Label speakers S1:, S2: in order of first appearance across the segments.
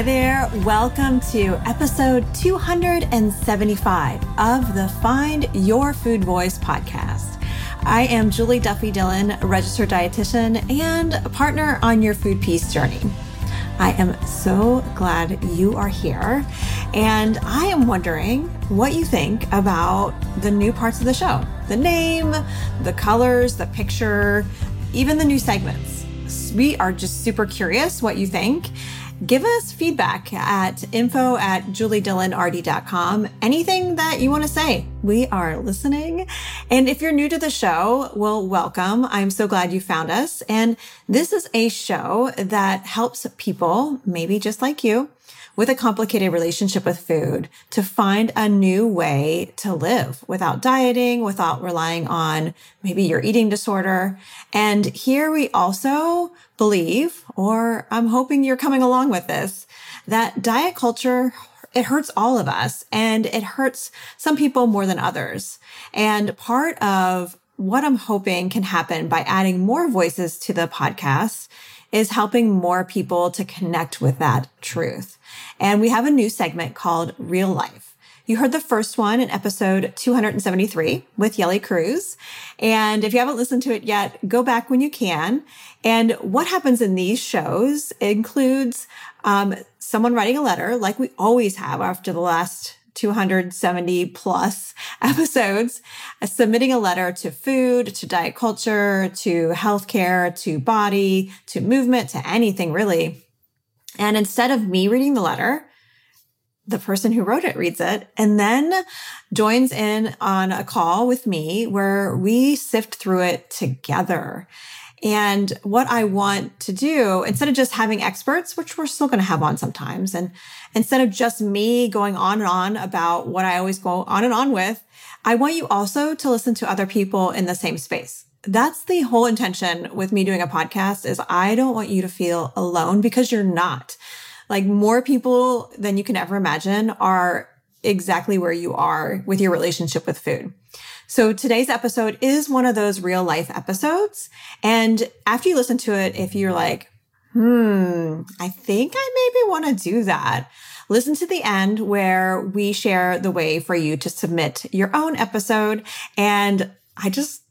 S1: Hi there. Welcome to episode 275 of the Find Your Food Voice podcast. I am Julie Duffy Dillon, registered dietitian and partner on your food peace journey. I am so glad you are here. And I am wondering what you think about the new parts of the show the name, the colors, the picture, even the new segments. We are just super curious what you think. Give us feedback at info at juliedillonrd.com. Anything that you want to say, we are listening. And if you're new to the show, well, welcome. I'm so glad you found us. And this is a show that helps people, maybe just like you, with a complicated relationship with food to find a new way to live without dieting, without relying on maybe your eating disorder. And here we also believe, or I'm hoping you're coming along with this, that diet culture it hurts all of us and it hurts some people more than others. And part of what I'm hoping can happen by adding more voices to the podcast is helping more people to connect with that truth. And we have a new segment called Real Life. You heard the first one in episode 273 with Yeli Cruz. And if you haven't listened to it yet, go back when you can. And what happens in these shows includes um, someone writing a letter, like we always have after the last 270 plus episodes, uh, submitting a letter to food, to diet culture, to healthcare, to body, to movement, to anything really. And instead of me reading the letter, the person who wrote it reads it and then joins in on a call with me where we sift through it together. And what I want to do, instead of just having experts, which we're still going to have on sometimes, and instead of just me going on and on about what I always go on and on with, I want you also to listen to other people in the same space. That's the whole intention with me doing a podcast is I don't want you to feel alone because you're not. Like more people than you can ever imagine are exactly where you are with your relationship with food. So today's episode is one of those real life episodes. And after you listen to it, if you're like, hmm, I think I maybe want to do that. Listen to the end where we share the way for you to submit your own episode. And I just,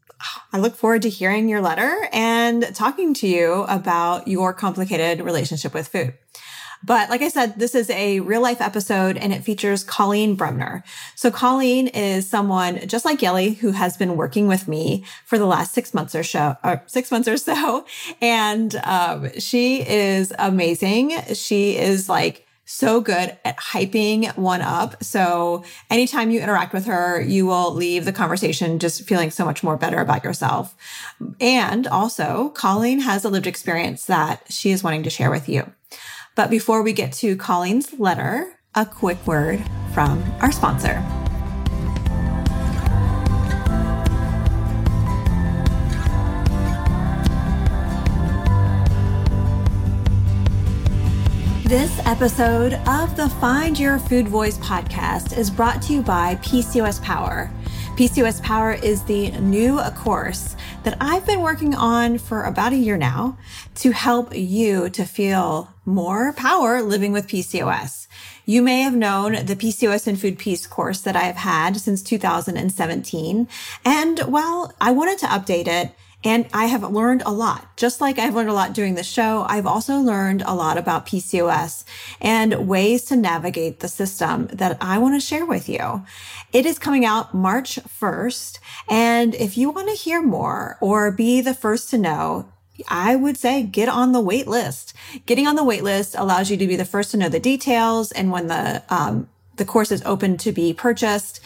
S1: I look forward to hearing your letter and talking to you about your complicated relationship with food. But like I said, this is a real life episode and it features Coleen Bremner. So Coleen is someone just like Yeli who has been working with me for the last six months or so, or six months or so. And um, she is amazing. She is like, so good at hyping one up. So anytime you interact with her, you will leave the conversation just feeling so much more better about yourself. And also, Coleen has a lived experience that she is wanting to share with you. But before we get to Coleen's letter, a quick word from our sponsor. This episode of the Find Your Food Voice podcast is brought to you by PCOS Power. PCOS Power is the new course that I've been working on for about a year now to help you to feel more power living with PCOS. You may have known the PCOS and Food Peace course that I've had since 2017. And well, I wanted to update it and I have learned a lot. Just like I've learned a lot doing the show, I've also learned a lot about PCOS and ways to navigate the system that I want to share with you. It is coming out March 1st. And if you want to hear more or be the first to know, I would say get on the wait list. Getting on the wait list allows you to be the first to know the details and when the um, the course is open to be purchased.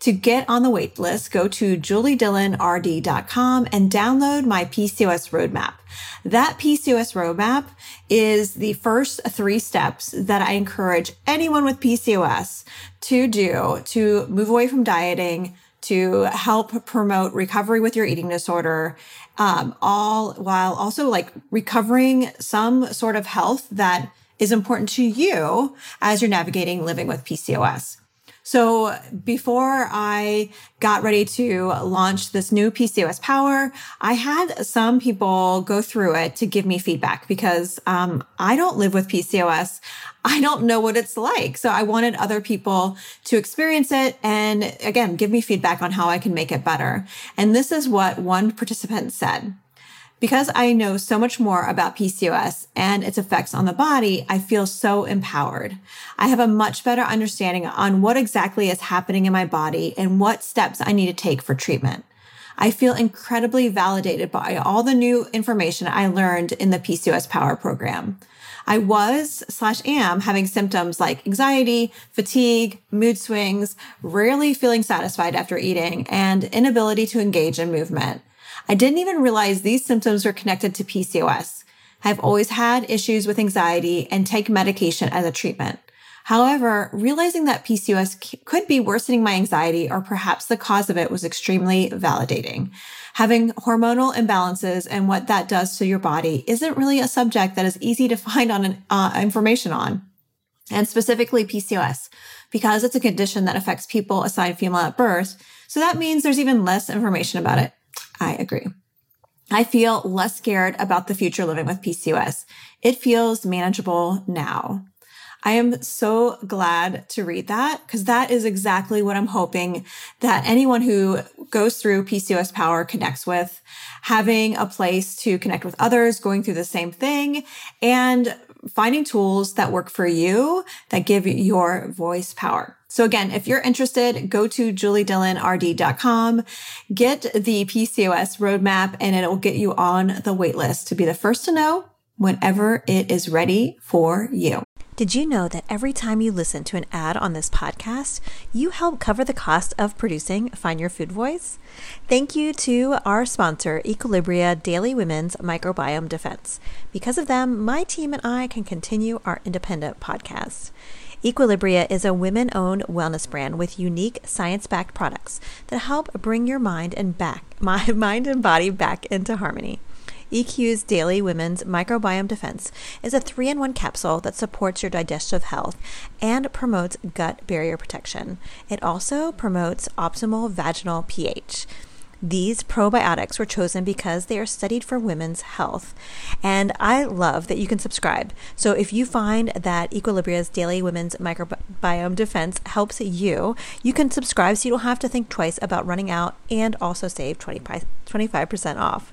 S1: To get on the wait list, go to juliedillonrd.com and download my PCOS roadmap. That PCOS roadmap is the first three steps that I encourage anyone with PCOS to do to move away from dieting, to help promote recovery with your eating disorder, um, all while also like recovering some sort of health that is important to you as you're navigating living with PCOS. So before I got ready to launch this new PCOS Power, I had some people go through it to give me feedback because um, I don't live with PCOS. I don't know what it's like. So I wanted other people to experience it and again, give me feedback on how I can make it better. And this is what one participant said. Because I know so much more about PCOS and its effects on the body, I feel so empowered. I have a much better understanding on what exactly is happening in my body and what steps I need to take for treatment. I feel incredibly validated by all the new information I learned in the PCOS Power program. I was slash am having symptoms like anxiety, fatigue, mood swings, rarely feeling satisfied after eating, and inability to engage in movement. I didn't even realize these symptoms were connected to PCOS. I've always had issues with anxiety and take medication as a treatment. However, realizing that PCOS c- could be worsening my anxiety or perhaps the cause of it was extremely validating. Having hormonal imbalances and what that does to your body isn't really a subject that is easy to find on uh, information on. And specifically PCOS, because it's a condition that affects people assigned female at birth. So that means there's even less information about it. I agree. I feel less scared about the future living with PCOS. It feels manageable now. I am so glad to read that because that is exactly what I'm hoping that anyone who goes through PCOS power connects with, having a place to connect with others going through the same thing and finding tools that work for you that give your voice power.
S2: So again, if you're interested, go to juliedillonrd.com, get the PCOS roadmap, and it will get you on the wait list to be the first to know whenever it is ready for you.
S1: Did you know that every time you listen to an ad on this podcast, you help cover the cost of producing Find Your Food Voice? Thank you to our sponsor, Equilibria Daily Women's Microbiome Defense. Because of them, my team and I can continue our independent podcast. Equilibria is a women owned wellness brand with unique science backed products that help bring your mind and back my mind and body back into harmony. EQ's Daily Women's Microbiome Defense is a three in one capsule that supports your digestive health and promotes gut barrier protection. It also promotes optimal vaginal pH. These probiotics were chosen because they are studied for women's health. And I love that you can subscribe. So if you find that Equilibria's Daily Women's Microbiome Defense helps you, you can subscribe so you don't have to think twice about running out and also save 25, 25% off.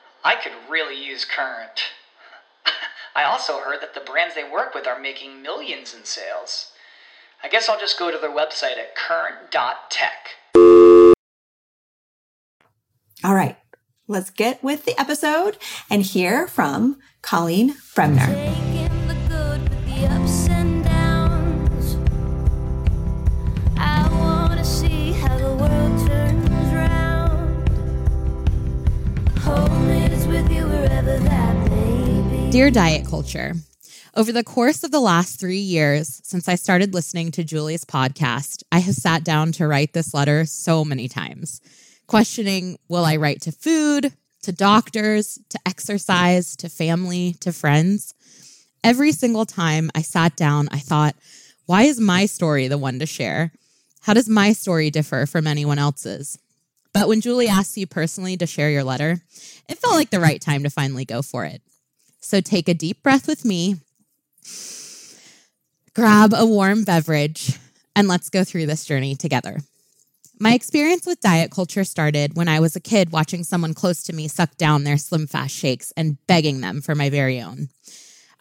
S3: I could really use Current. I also heard that the brands they work with are making millions in sales. I guess I'll just go to their website at current.tech.
S2: All right, let's get with the episode and hear from Coleen Bremner.
S4: Dear Diet Culture, over the course of the last three years since I started listening to Julie's podcast, I have sat down to write this letter so many times, questioning will I write to food, to doctors, to exercise, to family, to friends? Every single time I sat down, I thought, why is my story the one to share? How does my story differ from anyone else's? But when Julie asked you personally to share your letter, it felt like the right time to finally go for it. So take a deep breath with me, grab a warm beverage, and let's go through this journey together. My experience with diet culture started when I was a kid watching someone close to me suck down their Slim Fast shakes and begging them for my very own.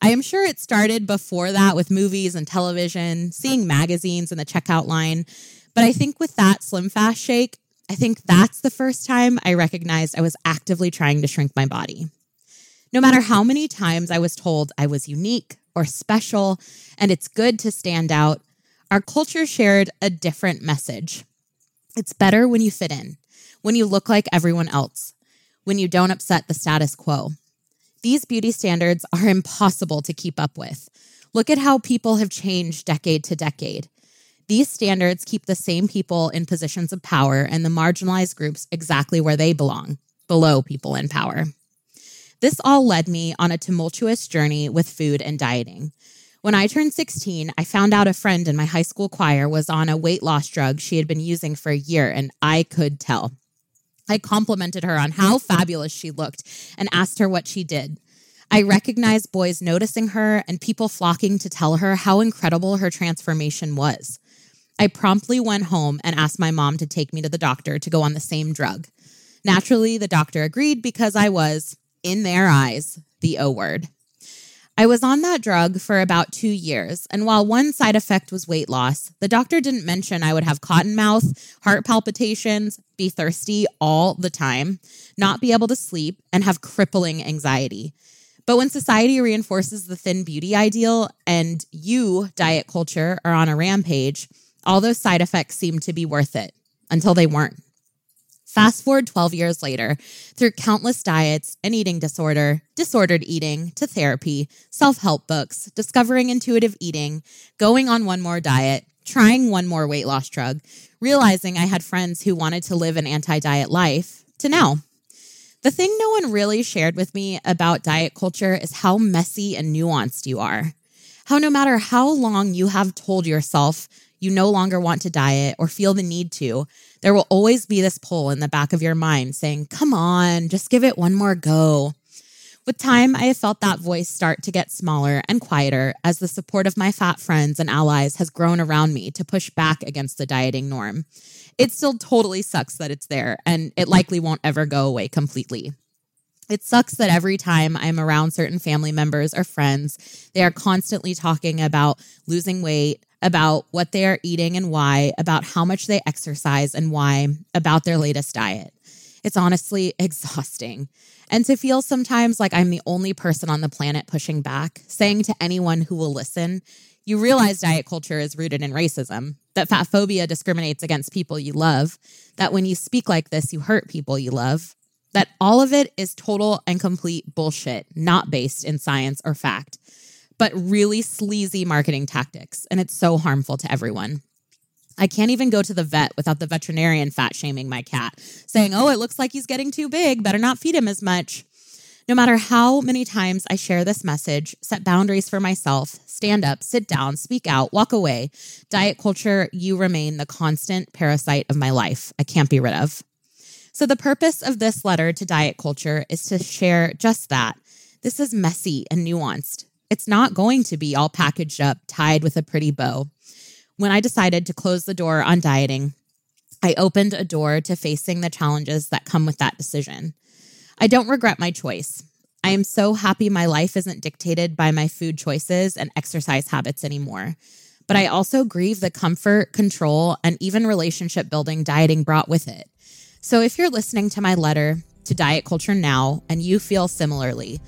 S4: I am sure it started before that with movies and television, seeing magazines in the checkout line. But I think with that Slim Fast shake, I think that's the first time I recognized I was actively trying to shrink my body. No matter how many times I was told I was unique or special and it's good to stand out, our culture shared a different message. It's better when you fit in, when you look like everyone else, when you don't upset the status quo. These beauty standards are impossible to keep up with. Look at how people have changed decade to decade. These standards keep the same people in positions of power and the marginalized groups exactly where they belong, below people in power. This all led me on a tumultuous journey with food and dieting. When I turned 16, I found out a friend in my high school choir was on a weight loss drug she had been using for a year, and I could tell. I complimented her on how fabulous she looked and asked her what she did. I recognized boys noticing her and people flocking to tell her how incredible her transformation was. I promptly went home and asked my mom to take me to the doctor to go on the same drug. Naturally, the doctor agreed because I was, in their eyes, the O word. I was on that drug for about two years, and while one side effect was weight loss, the doctor didn't mention I would have cotton mouth, heart palpitations, be thirsty all the time, not be able to sleep, and have crippling anxiety. But when society reinforces the thin beauty ideal and you, diet culture, are on a rampage, all those side effects seemed to be worth it until they weren't. Fast forward 12 years later, through countless diets, an eating disorder, disordered eating, to therapy, self help books, discovering intuitive eating, going on one more diet, trying one more weight loss drug, realizing I had friends who wanted to live an anti diet life, to now. The thing no one really shared with me about diet culture is how messy and nuanced you are. How no matter how long you have told yourself you no longer want to diet or feel the need to, there will always be this pull in the back of your mind saying, Come on, just give it one more go. With time, I have felt that voice start to get smaller and quieter as the support of my fat friends and allies has grown around me to push back against the dieting norm. It still totally sucks that it's there, and it likely won't ever go away completely. It sucks that every time I'm around certain family members or friends, they are constantly talking about losing weight, about what they are eating and why, about how much they exercise and why, about their latest diet. It's honestly exhausting. And to feel sometimes like I'm the only person on the planet pushing back, saying to anyone who will listen, you realize diet culture is rooted in racism, that fat phobia discriminates against people you love, that when you speak like this, you hurt people you love, that all of it is total and complete bullshit, not based in science or fact but really sleazy marketing tactics. And it's so harmful to everyone. I can't even go to the vet without the veterinarian fat shaming my cat, saying, Oh, it looks like he's getting too big. Better not feed him as much. No matter how many times I share this message, set boundaries for myself, stand up, sit down, speak out, walk away, diet culture, you remain the constant parasite of my life. I can't be rid of. So, the purpose of this letter to diet culture is to share just that. This is messy and nuanced. It's not going to be all packaged up, tied with a pretty bow. When I decided to close the door on dieting, I opened a door to facing the challenges that come with that decision. I don't regret my choice. I am so happy my life isn't dictated by my food choices and exercise habits anymore. But I also grieve the comfort, control, and even relationship building dieting brought with it. So if you're listening to my letter to Diet Culture now and you feel similarly,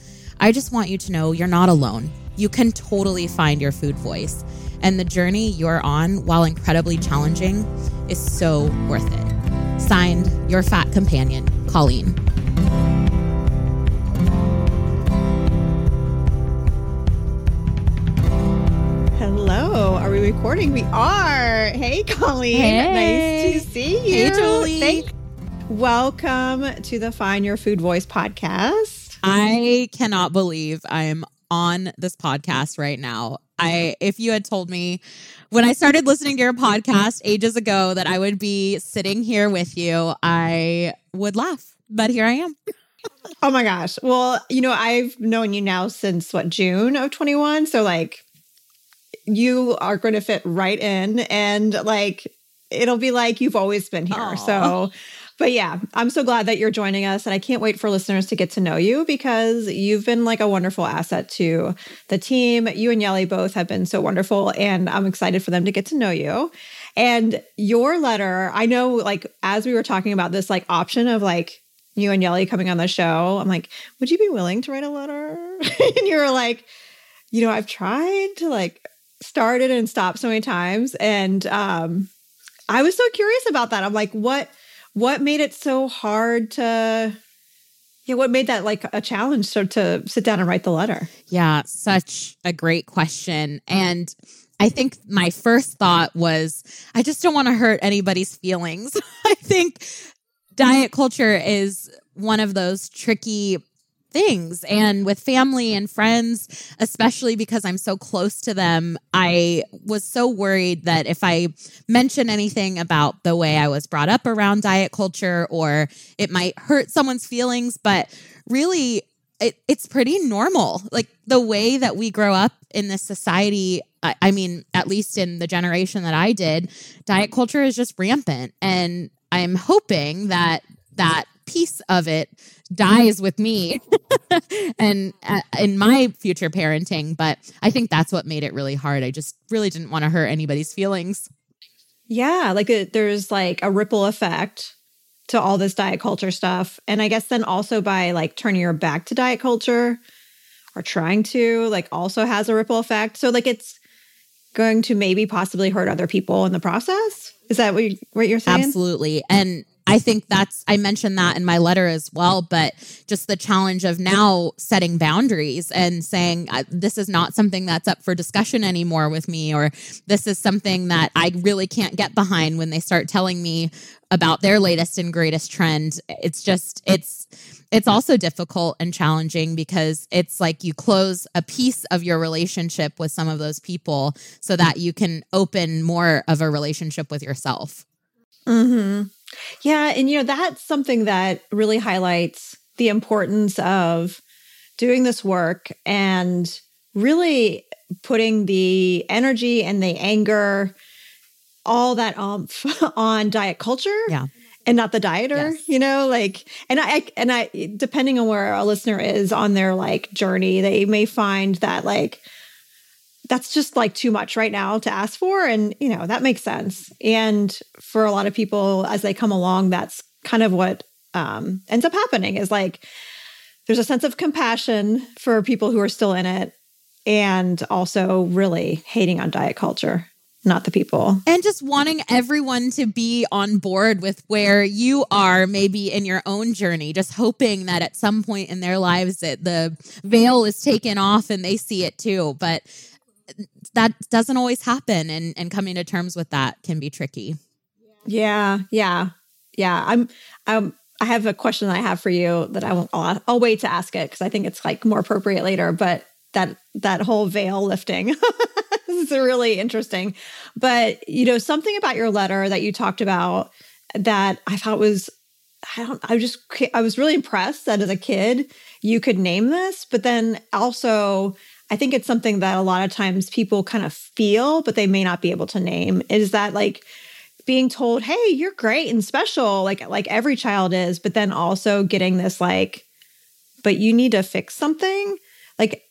S4: I just want you to know you're not alone. You can totally find your food voice. And the journey you're on, while incredibly challenging, is so worth it. Signed, your fat companion, Coleen.
S1: Hello. Are we recording? We are. Hey, Coleen.
S4: Hey.
S1: Nice to see you.
S4: Hey, Julie.
S1: Thank- Welcome to the Find Your Food Voice podcast.
S4: I cannot believe I am on this podcast right now. I if you had told me when I started listening to your podcast ages ago that I would be sitting here with you, I would laugh. But here I am.
S1: Oh my gosh. Well, you know, I've known you now since what, June of 21. So, like, you are going to fit right in and, like, it'll be like you've always been here.
S4: Aw.
S1: So, but yeah, I'm so glad that you're joining us. And I can't wait for listeners to get to know you because you've been like a wonderful asset to the team. You and Yeli both have been so wonderful. And I'm excited for them to get to know you. And your letter, I know, like, as we were talking about this, like, option of like, you and Yeli coming on the show, I'm like, would you be willing to write a letter? and you were like, you know, I've tried to like start it and stop so many times. And um I was so curious about that. I'm like, what what made it so hard to yeah, what made that like a challenge so to sit down and write the letter?
S4: Yeah, such a great question. And I think my first thought was I just don't want to hurt anybody's feelings. I think diet culture is one of those tricky things. And with family and friends, especially because I'm so close to them, I was so worried that if I mention anything about the way I was brought up around diet culture or it might hurt someone's feelings. But really, it, it's pretty normal. Like the way that we grow up in this society, I, I mean, at least in the generation that I did, diet culture is just rampant. And I'm hoping that that piece of it dies with me and uh, in my future parenting. But I think that's what made it really hard. I just really didn't want to hurt anybody's feelings.
S1: Yeah, like it, there's like a ripple effect to all this diet culture stuff. And I guess then also by like turning your back to diet culture or trying to, like also has a ripple effect. So like it's going to maybe possibly hurt other people in the process. Is that what, you, what you're saying?
S4: Absolutely. And I think that's, I mentioned that in my letter as well, but just the challenge of now setting boundaries and saying, this is not something that's up for discussion anymore with me, or this is something that I really can't get behind when they start telling me about their latest and greatest trend. It's just, it's, it's also difficult and challenging because it's like you close a piece of your relationship with some of those people so that you can open more of a relationship with yourself.
S1: Mm-hmm. Yeah. And, you know, that's something that really highlights the importance of doing this work and really putting the energy and the anger, all that umph on diet culture.
S4: Yeah.
S1: And not the dieter,
S4: Yes.
S1: you know, like, and I, and I, depending on where a listener is on their like journey, they may find that like, that's just like too much right now to ask for. And, you know, that makes sense. And for a lot of people, as they come along, that's kind of what um, ends up happening is like there's a sense of compassion for people who are still in it and also really hating on diet culture, not the people.
S4: and just wanting everyone to be on board with where you are maybe in your own journey just hoping that at some point in their lives that the veil is taken off and they see it too but that doesn't always happen and and coming to terms with that can be tricky
S1: Yeah, yeah, yeah. I'm, um, I have a question I have for you that I will, I'll, I'll wait to ask it because I think it's like more appropriate later. But that that whole veil lifting is really interesting. But you know, something about your letter that you talked about that I thought was, I don't, I just, I was really impressed that as a kid you could name this, but then also. I think it's something that a lot of times people kind of feel, but they may not be able to name. Is that like being told, "Hey, you're great and special," like like every child is, but then also getting this like, "But you need to fix something." Like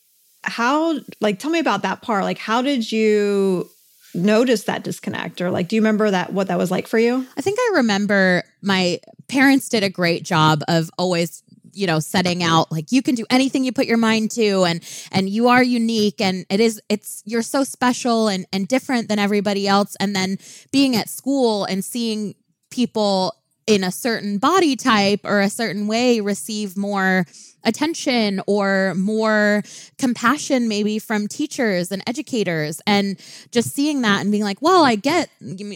S1: how like tell me about that part. Like how did you notice that disconnect or like do you remember that what that was like for you?
S4: I think I remember my parents did a great job of always you know setting out like you can do anything you put your mind to and and you are unique and it is it's you're so special and and different than everybody else. And then being at school and seeing people in a certain body type or a certain way receive more attention or more compassion maybe from teachers and educators and just seeing that and being like well i get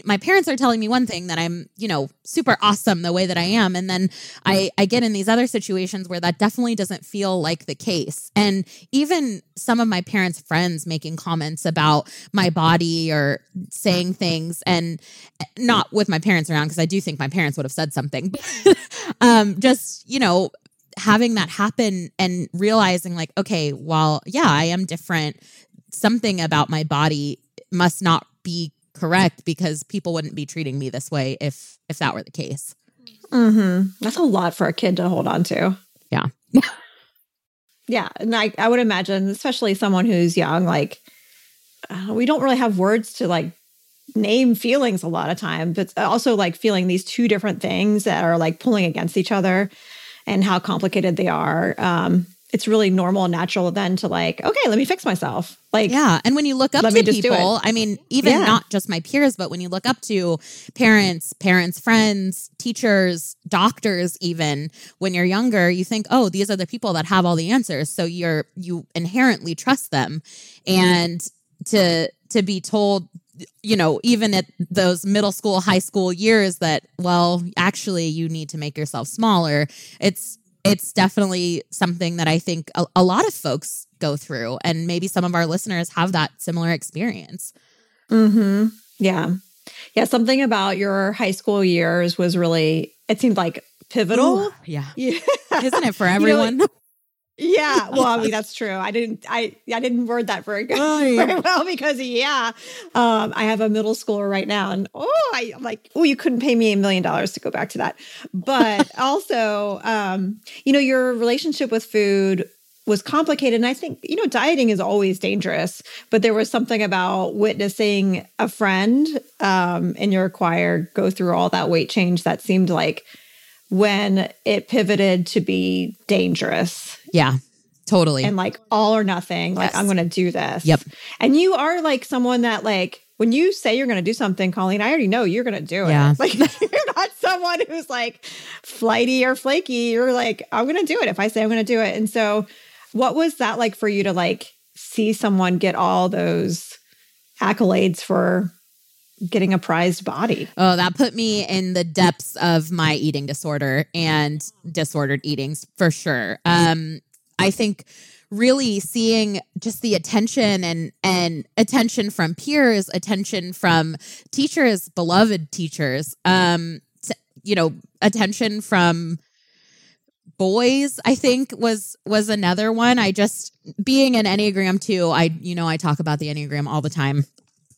S4: my parents are telling me one thing that i'm you know super awesome the way that i am. And then i i get in these other situations where that definitely doesn't feel like the case. And even some of my parents friends making comments about my body or saying things and not with my parents around because i do think my parents would have said something um just you know having that happen and realizing like okay well yeah i am different something about my body must not be correct because people wouldn't be treating me this way if if that were the case
S1: Mm-hmm. That's a lot for a kid to hold on to.
S4: yeah
S1: Yeah, and I, I would imagine, especially someone who's young, like uh, we don't really have words to like name feelings a lot of time, but also like feeling these two different things that are like pulling against each other, and how complicated they are. Um, it's really normal and natural then to like, okay, let me fix myself. Like,
S4: yeah and when you look up to
S1: me just do
S4: people i mean even
S1: Yeah.
S4: not just my peers but when you look up to parents parents friends teachers doctors even when you're younger you think oh these are the people that have all the answers so you're you inherently trust them and to to be told you know even at those middle school high school years that well actually you need to make yourself smaller it's it's definitely something that i think a, a lot of folks go through and maybe some of our listeners have that similar experience
S1: Mm-hmm. yeah, yeah. Something about your high school years was really. It seemed like pivotal.
S4: yeah
S1: Yeah,
S4: isn't it for
S1: You know,
S4: everyone
S1: Yeah, well, I mean that's true. I didn't, I, I didn't word that very good,
S4: Oh, yeah.
S1: very well because yeah, um, I have a middle schooler right now, and oh, I, I'm like, oh, you couldn't pay me a million dollars to go back to that. But also, um, you know, your relationship with food was complicated, and I think you know, dieting is always dangerous. But there was something about witnessing a friend um, in your choir go through all that weight change that seemed like when it pivoted to be dangerous
S4: Yeah, totally.
S1: and like all or nothing. Like
S4: Yes.
S1: I'm going to do this.
S4: Yep.
S1: And you are like someone that like when you say you're going to do something, Coleen, I already know you're going to do it.
S4: Yeah.
S1: Like you're not someone who's like flighty or flaky. You're like I'm going to do it if I say I'm going to do it. And so, what was that like for you to like see someone get all those accolades for getting a prized body?
S4: Oh, that put me in the depths of my eating disorder and disordered eatings for sure. Um, I think really seeing just the attention and and attention from peers, attention from teachers, beloved teachers, um, you know, attention from boys i think was was another one i just being an enneagram two i you know i talk about the enneagram all the time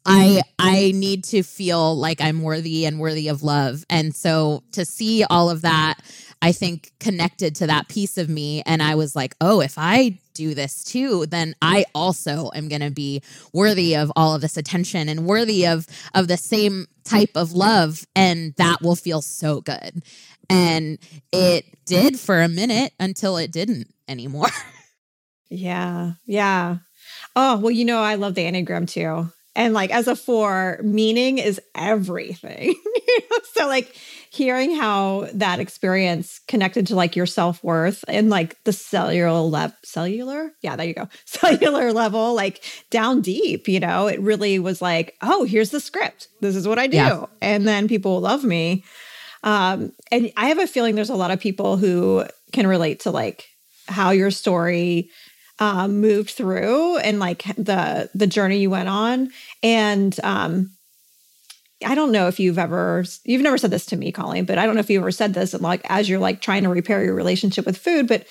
S4: Mm-hmm. I I need to feel like I'm worthy and worthy of love. And so to see all of that, I think connected to that piece of me and I was like, "Oh, if I do this too, then I also am going to be worthy of all of this attention and worthy of of the same type of love and that will feel so good." And it did for a minute until it didn't anymore.
S1: Yeah. Yeah. Oh, well, you know, I love the Enneagram too. And like as a four, meaning is everything. You know? so like hearing how that experience connected to like your self-worth and like the cellular level cellular, yeah, there you go. Cellular level, like down deep, you know, it really was like, oh, here's the script. This is what I do.
S4: Yeah.
S1: And then people will love me. Um, and I have a feeling there's a lot of people who can relate to like how your story um, moved through and like the the journey you went on. And um, I don't know if you've ever you've never said this to me, Coleen, but I don't know if you ever said this and like as you're like trying to repair your relationship with food, but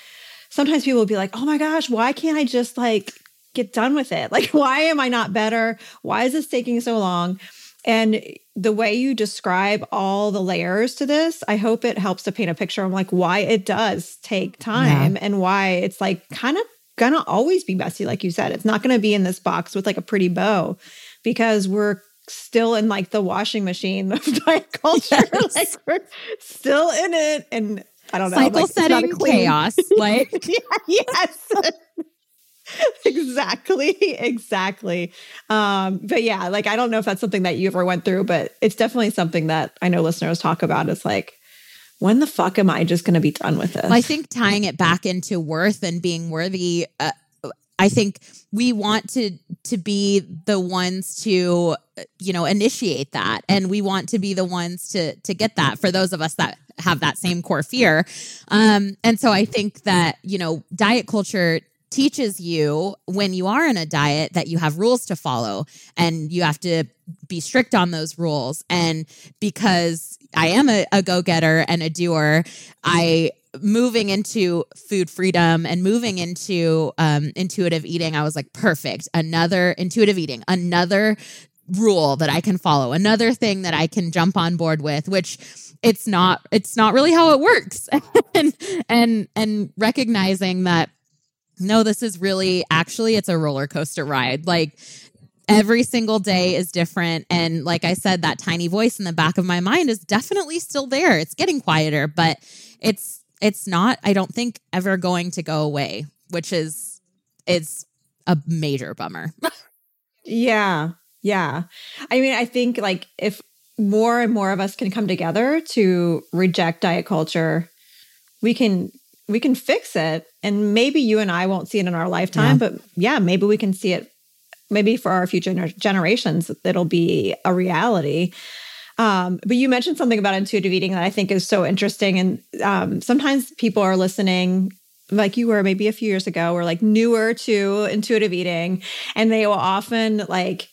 S1: sometimes people will be like, "Oh my gosh, why can't I just like get done with it? Like, why am I not better? Why is this taking so long?" And the way you describe all the layers to this, I hope it helps to paint a picture of like why it does take time and why it's like kind of gonna always be messy, like you said. It's not gonna be in this box with like a pretty bow because we're still in like the washing machine of diet culture.
S4: Yes.
S1: Like we're still in it. And I don't know.
S4: Cycle
S1: like, it's not a
S4: setting chaos. Like
S1: yeah, yes. exactly. Exactly. Um, but yeah, like I don't know if that's something that you ever went through, but it's definitely something that I know listeners talk about. It's like, when the fuck am I just gonna be done with this?
S4: Well, I think tying it back into worth and being worthy. Uh, I think we want to to be the ones to you know initiate that, and we want to be the ones to to get that for those of us that have that same core fear. Um, and so I think that you know diet culture teaches you when you are in a diet that you have rules to follow and you have to be strict on those rules and because i am a, a go-getter and a doer. I moving into food freedom and moving into um, intuitive eating i was like perfect. Another intuitive eating another rule that i can follow another thing that i can jump on board with which it's not it's not really how it works. And and and recognizing that no, this is really actually it's a roller coaster ride. Like every single day is different. And like I said, that tiny voice in the back of my mind is definitely still there. It's getting quieter, but it's it's not, I don't think, ever going to go away, which is is a major bummer.
S1: Yeah. Yeah. I mean, I think like if more and more of us can come together to reject diet culture, we can we can fix it. And maybe you and I won't see it in our lifetime, but yeah, maybe we can see it maybe for our future gener- generations it'll be a reality. Um, but you mentioned something about intuitive eating that I think is so interesting. And um, sometimes people are listening, like you were maybe a few years ago, or like newer to intuitive eating, and they will often like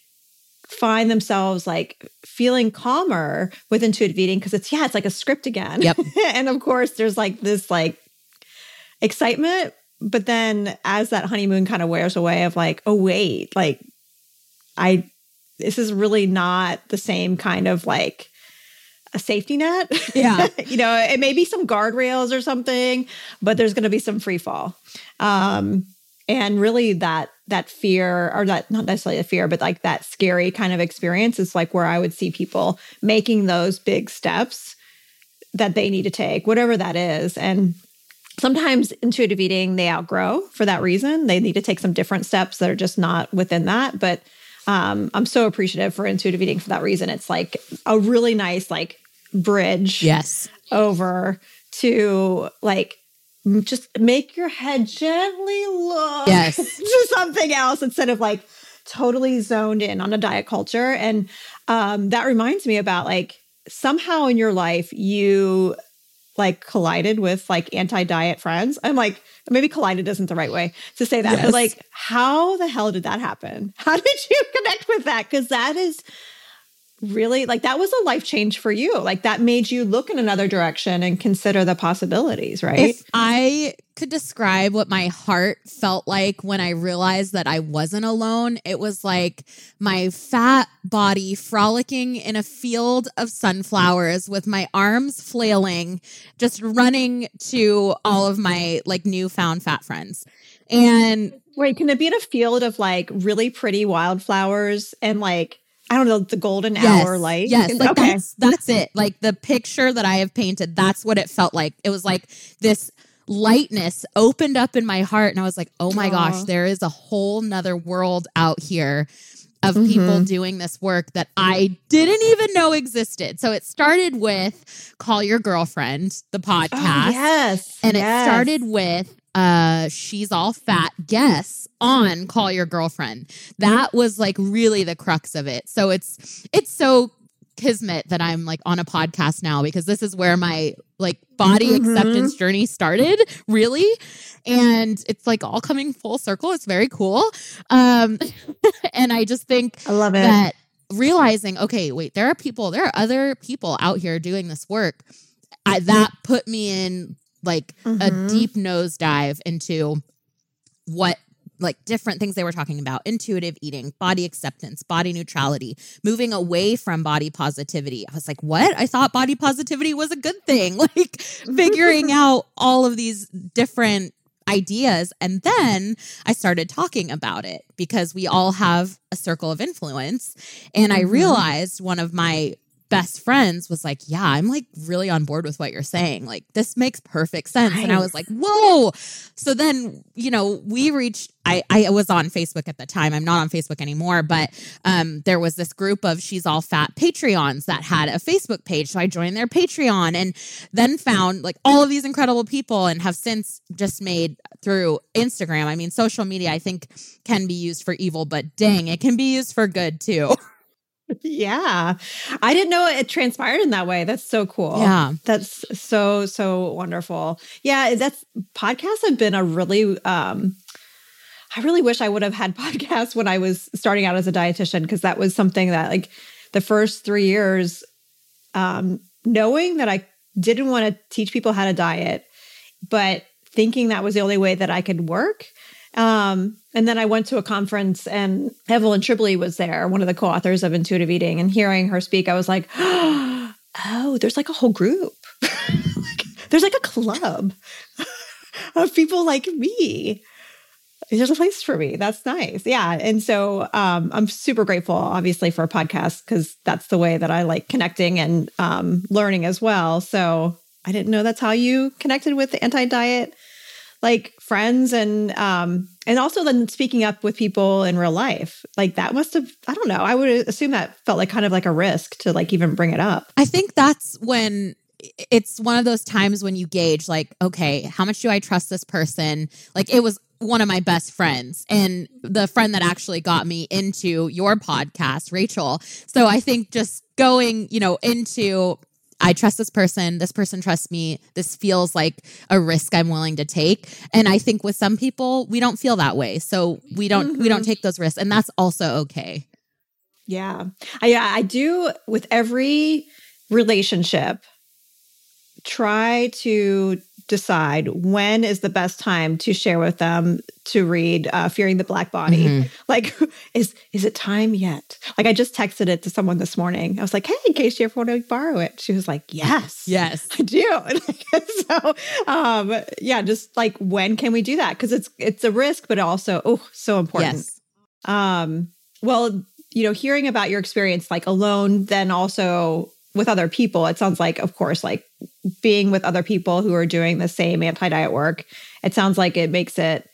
S1: find themselves like feeling calmer with intuitive eating because it's yeah, it's like a script again.
S4: Yep.
S1: and of course, there's like this like excitement but then as that honeymoon kind of wears away of like, oh wait, like I this is really not the same kind of like a safety net.
S4: Yeah.
S1: you know, it may be some guardrails or something, but there's going to be some free fall. Um, and really that that fear or that not necessarily a fear but like that scary kind of experience is like where i would see people making those big steps that they need to take whatever that is and sometimes intuitive eating they outgrow for that reason they need to take some different steps that are just not within that but um, i'm so appreciative for intuitive eating for that reason it's like a really nice like bridge
S4: Yes.
S1: over to like just make your head gently look
S4: Yes.
S1: to something else instead of like totally zoned in on a diet culture and um, that reminds me about like somehow in your life you like collided with like anti-diet friends i'm like maybe collided isn't the right way to say that
S4: Yes.
S1: but like how the hell did that happen? How did you connect with that? Because that is really like that was a life change for you. Like that made you look in another direction and consider the possibilities right?
S4: If I could describe what my heart felt like when I realized that I wasn't alone, it was like my fat body frolicking in a field of sunflowers with my arms flailing, just running to all of my like newfound fat friends. And
S1: wait can it be in a field of like really pretty wildflowers and like i don't know the golden hour light
S4: Yes, like
S1: okay
S4: that's that's it. Like the picture that I have painted, that's what it felt like. It was like this lightness opened up in my heart, and I was like, oh my gosh, there is a whole nother world out here of people
S1: Mhm.
S4: doing this work that I didn't even know existed. So it started with Call Your Girlfriend, the podcast.
S1: Oh, yes
S4: And
S1: yes.
S4: it started with uh she's all fat guess on call your girlfriend. That was like really the crux of it. So it's it's so kismet that I'm like on a podcast now because this is where my like body
S1: Mhm.
S4: acceptance journey started, really. And it's like all coming full circle. It's very cool. Um and I just think
S1: i love it
S4: that realizing, okay, wait, there are people, there are other people out here doing this work. I, that put me in like a
S1: Mhm.
S4: deep nosedive into what like different things they were talking about intuitive eating body acceptance body neutrality moving away from body positivity. I was like what? I thought body positivity was a good thing. Like figuring out all of these different ideas. And then i started talking about it because we all have a circle of influence. And i
S1: Mhm.
S4: realized one of my best friends was like yeah i'm like really on board with what you're saying. Like this makes perfect sense. And i was like whoa. So then you know we reached I, I was on facebook at the time. I'm not on facebook anymore but um, there was this group of she's all fat patreons that had a facebook page. So i joined their patreon and then found like all of these incredible people and have since just made through instagram. I mean social media i think can be used for evil but dang it can be used for good too
S1: yeah. I didn't know it transpired in that way. That's so cool.
S4: Yeah.
S1: that's so so wonderful. Yeah that's podcasts have been a really um i really wish i would have had podcasts when i was starting out as a dietitian because that was something that like the first three years um knowing that i didn't want to teach people how to diet but thinking that was the only way that i could work um, and then I went to a conference and Evelyn Tribole was there, one of the co-authors of Intuitive Eating, and hearing her speak, I was like, oh, there's like a whole group. like, there's like a club of people like me. There's a place for me. That's nice. Yeah. And so um, I'm super grateful, obviously, for a podcast because that's the way that I like connecting and um, learning as well. So I didn't know that's how you connected with the anti-diet like friends and um and also then speaking up with people in real life like that must have i don't know i would assume that felt like kind of like a risk to like even bring it up
S4: I think that's when it's one of those times when you gauge, like, okay, how much do I trust this person? Like, it was one of my best friends and the friend that actually got me into your podcast, Rachel. So I think just going, you know, into, I trust this person, this person trusts me, this feels like a risk I'm willing to take. And I think with some people, we don't feel that way. So we don't, we don't mm-hmm. take those risks. And that's also okay.
S1: yeah i yeah, i do with every relationship try to decide when is the best time to share with them to read uh, "Fearing the Black Body"?
S4: Mhm.
S1: Like, is is it time yet? Like, I just texted it to someone this morning. I was like, "Hey, in case you ever want to borrow it," she was like, "Yes,
S4: Yes.
S1: I do." so, um, yeah, just like when can we do that? Because it's it's a risk, but also oh, so important.
S4: Yes.
S1: Um, well, you know, hearing about your experience like alone, then also with other people, it sounds like, of course, like being with other people who are doing the same anti diet work, it sounds like it makes it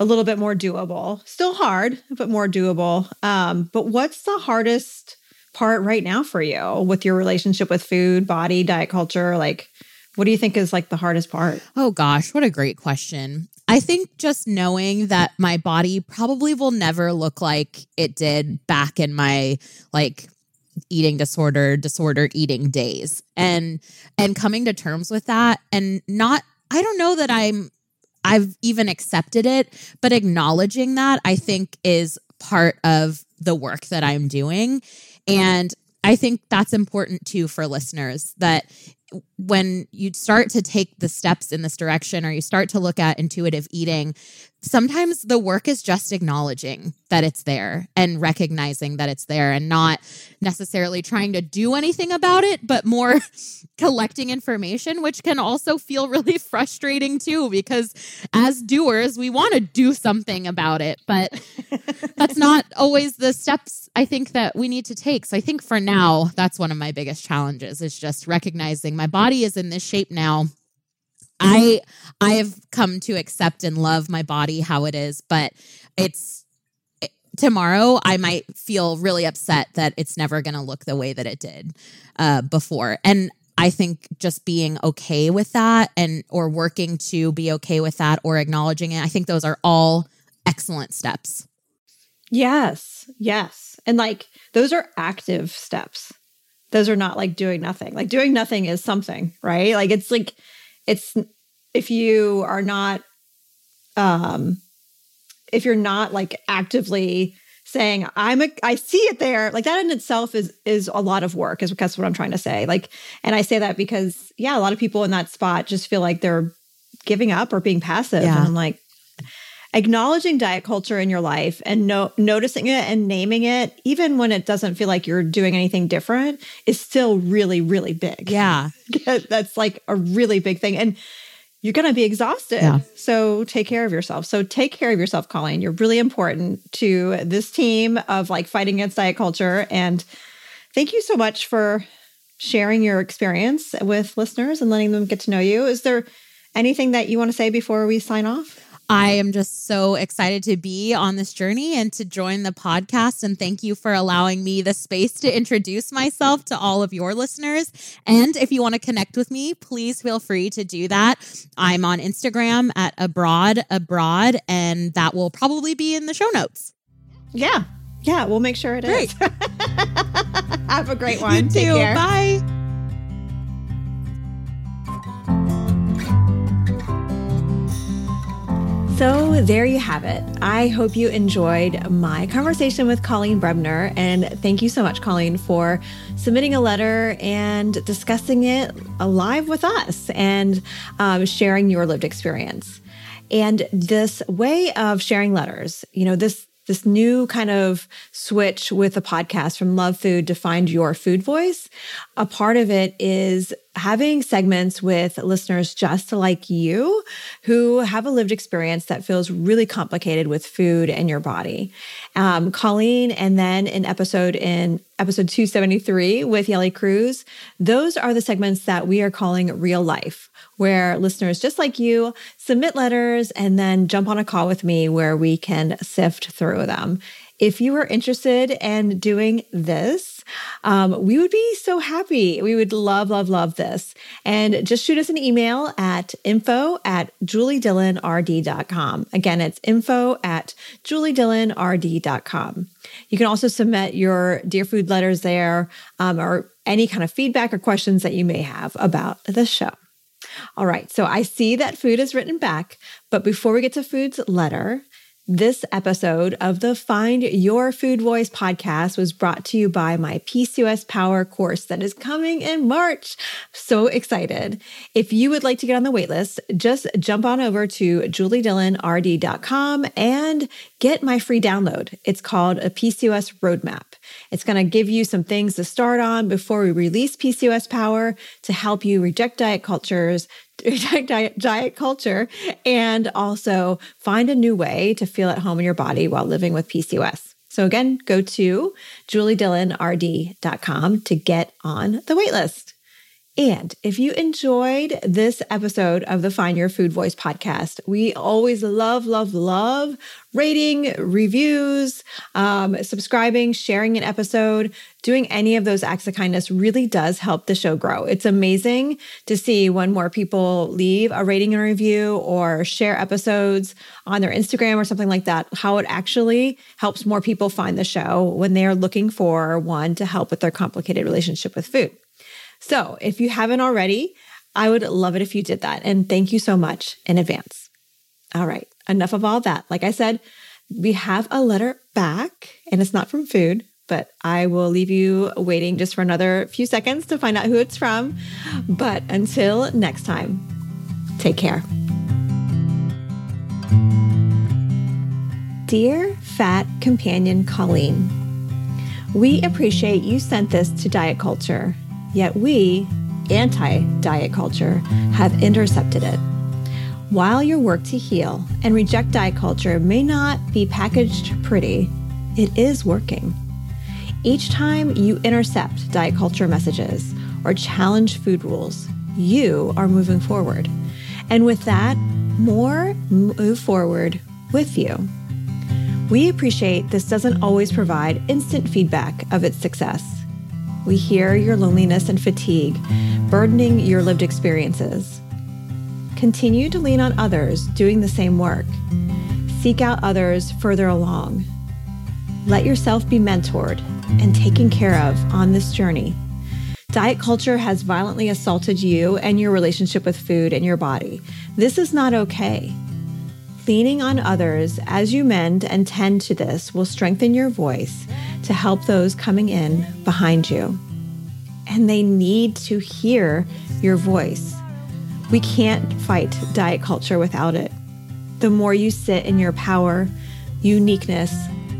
S1: a little bit more doable. Still hard, but more doable. Um, but what's the hardest part right now for you with your relationship with food, body, diet culture? Like, what do you think is like the hardest part?
S4: Oh gosh, what a great question. I think just knowing that my body probably will never look like it did back in my like eating disorder, disorder eating days. And and coming to terms with that and not I don't know that I'm I've even accepted it, but acknowledging that I think is part of the work that I'm doing. And I think that's important too for listeners that when you start to take the steps in this direction or you start to look at intuitive eating, sometimes the work is just acknowledging that it's there and recognizing that it's there and not necessarily trying to do anything about it, but more collecting information, which can also feel really frustrating too, because as doers, we want to do something about it, but that's not always the steps I think that we need to take. So I think for now, that's one of my biggest challenges is just recognizing my body is in this shape now. I I have come to accept and love my body how it is, but it's tomorrow I might feel really upset that it's never going to look the way that it did uh, before. And I think just being okay with that and or working to be okay with that or acknowledging it, I think those are all excellent steps.
S1: Yes, yes. And like those are active steps. Those are not like doing nothing. Like doing nothing is something, right? Like it's like it's if you are not um if you're not like actively saying I'm a I see it there, like that in itself is is a lot of work is that's what I'm trying to say. Like and I say that because yeah, a lot of people in that spot just feel like they're giving up or being passive
S4: Yeah.
S1: and I'm like acknowledging diet culture in your life and no, noticing it and naming it, even when it doesn't feel like you're doing anything different, is still really, really big.
S4: Yeah.
S1: That's like a really big thing. And you're going to be exhausted.
S4: Yeah.
S1: So take care of yourself. So take care of yourself, Coleen. You're really important to this team of like fighting against diet culture. And thank you so much for sharing your experience with listeners and letting them get to know you. Is there anything that you want to say before we sign off?
S4: I am just so excited to be on this journey and to join the podcast. And thank you for allowing me the space to introduce myself to all of your listeners. And if you want to connect with me, please feel free to do that. I'm on Instagram at abroad abroad, and that will probably be in the show notes.
S1: Yeah. Yeah, we'll make sure it is.
S4: Great.
S1: Have a great one.
S4: You
S1: Take
S4: too.
S1: care.
S4: Bye.
S1: So there you have it. I hope you enjoyed my conversation with Coleen Bremner. And thank you so much, Coleen, for submitting a letter and discussing it live with us and um, sharing your lived experience. And this way of sharing letters, you know, this this new kind of switch with the podcast from Love Food to Find Your Food Voice. A part of it is having segments with listeners just like you who have a lived experience that feels really complicated with food and your body. Um, Coleen, and then an episode in episode 273 with Yeli Cruz, those are the segments that we are calling real life where listeners just like you submit letters and then jump on a call with me where we can sift through them. If you are interested in doing this, um, we would be so happy. We would love, love, love this. And just shoot us an email at info at juliedillonrd.com. Again, it's info at juliedillonrd.com. You can also submit your Dear Food letters there um, or any kind of feedback or questions that you may have about the show. All right, so I see that food is written back, but before we get to food's letter, This episode of the Find Your Food Voice podcast was brought to you by my PCOS Power course that is coming in March. So excited. If you would like to get on the waitlist, just jump on over to juliedillonrd.com and get my free download. It's called a PCOS Roadmap. It's going to give you some things to start on before we release PCOS Power to help you reject diet cultures, diet, diet culture and also find a new way to feel at home in your body while living with PCOS. So again, go to juliedillonrd.com to get on the waitlist. And if you enjoyed this episode of the Find Your Food Voice podcast, we always love, love, love rating, reviews, um, subscribing, sharing an episode, doing any of those acts of kindness really does help the show grow. It's amazing to see when more people leave a rating and review or share episodes on their Instagram or something like that, how it actually helps more people find the show when they are looking for one to help with their complicated relationship with food. So if you haven't already, I would love it if you did that. And thank you so much in advance. All right, enough of all that. Like I said, we have a letter back, and it's not from food, but I will leave you waiting just for another few seconds to find out who it's from. But until next time, take care. Dear Fat Companion Coleen, we appreciate you sent this to Diet Culture Yet we, anti diet culture, have intercepted it. While your work to heal and reject diet culture may not be packaged pretty, it is working. Each time you intercept diet culture messages or challenge food rules, you are moving forward. And with that, more move forward with you. We appreciate this doesn't always provide instant feedback of its success. We hear your loneliness and fatigue, burdening your lived experiences. Continue to lean on others doing the same work. Seek out others further along. Let yourself be mentored and taken care of on this journey. Diet culture has violently assaulted you and your relationship with food and your body. This is not okay. Leaning on others as you mend and tend to this will strengthen your voice to help those coming in behind you. And they need to hear your voice. We can't fight diet culture without it. The more you sit in your power, uniqueness,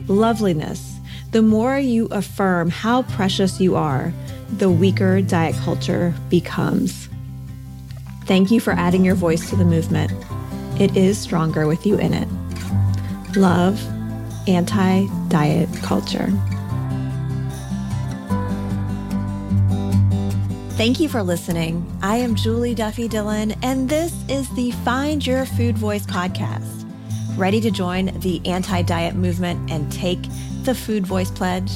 S1: loveliness, the more you affirm how precious you are, the weaker diet culture becomes. Thank you for adding your voice to the movement. It is stronger with you in it. Love, anti diet culture. Thank you for listening. I am Julie Duffy Dillon, and this is the Find Your Food Voice podcast. Ready to join the anti diet movement and take the Food Voice Pledge?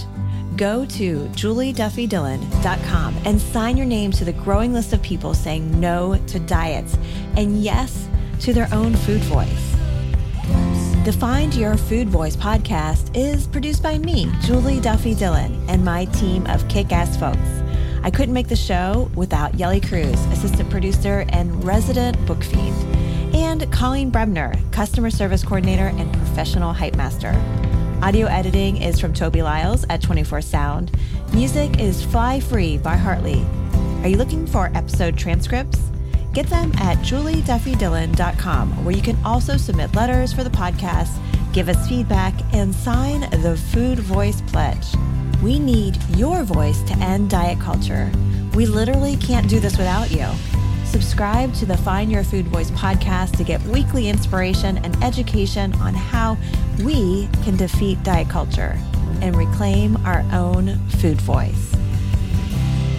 S1: Go to julieduffydillon.com and sign your name to the growing list of people saying no to diets and yes to their own food voice. The Find Your Food Voice podcast is produced by me, Julie Duffy Dillon, and my team of kick ass folks. I couldn't make the show without Yeli Cruz, assistant producer and resident book fiend, and Coleen Bremner, customer service coordinator and professional hype master. Audio editing is from Toby Lyles at 24 Sound. Music is Fly Free by Hartley. Are you looking for episode transcripts? Get them at julieduffydillon.com, where you can also submit letters for the podcast, give us feedback, and sign the Food Voice Pledge. We need your voice to end diet culture. We literally can't do this without you. Subscribe to the Find Your Food Voice podcast to get weekly inspiration and education on how we can defeat diet culture and reclaim our own food voice.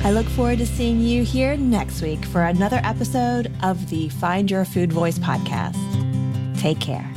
S1: I look forward to seeing you here next week for another episode of the Find Your Food Voice podcast. Take care.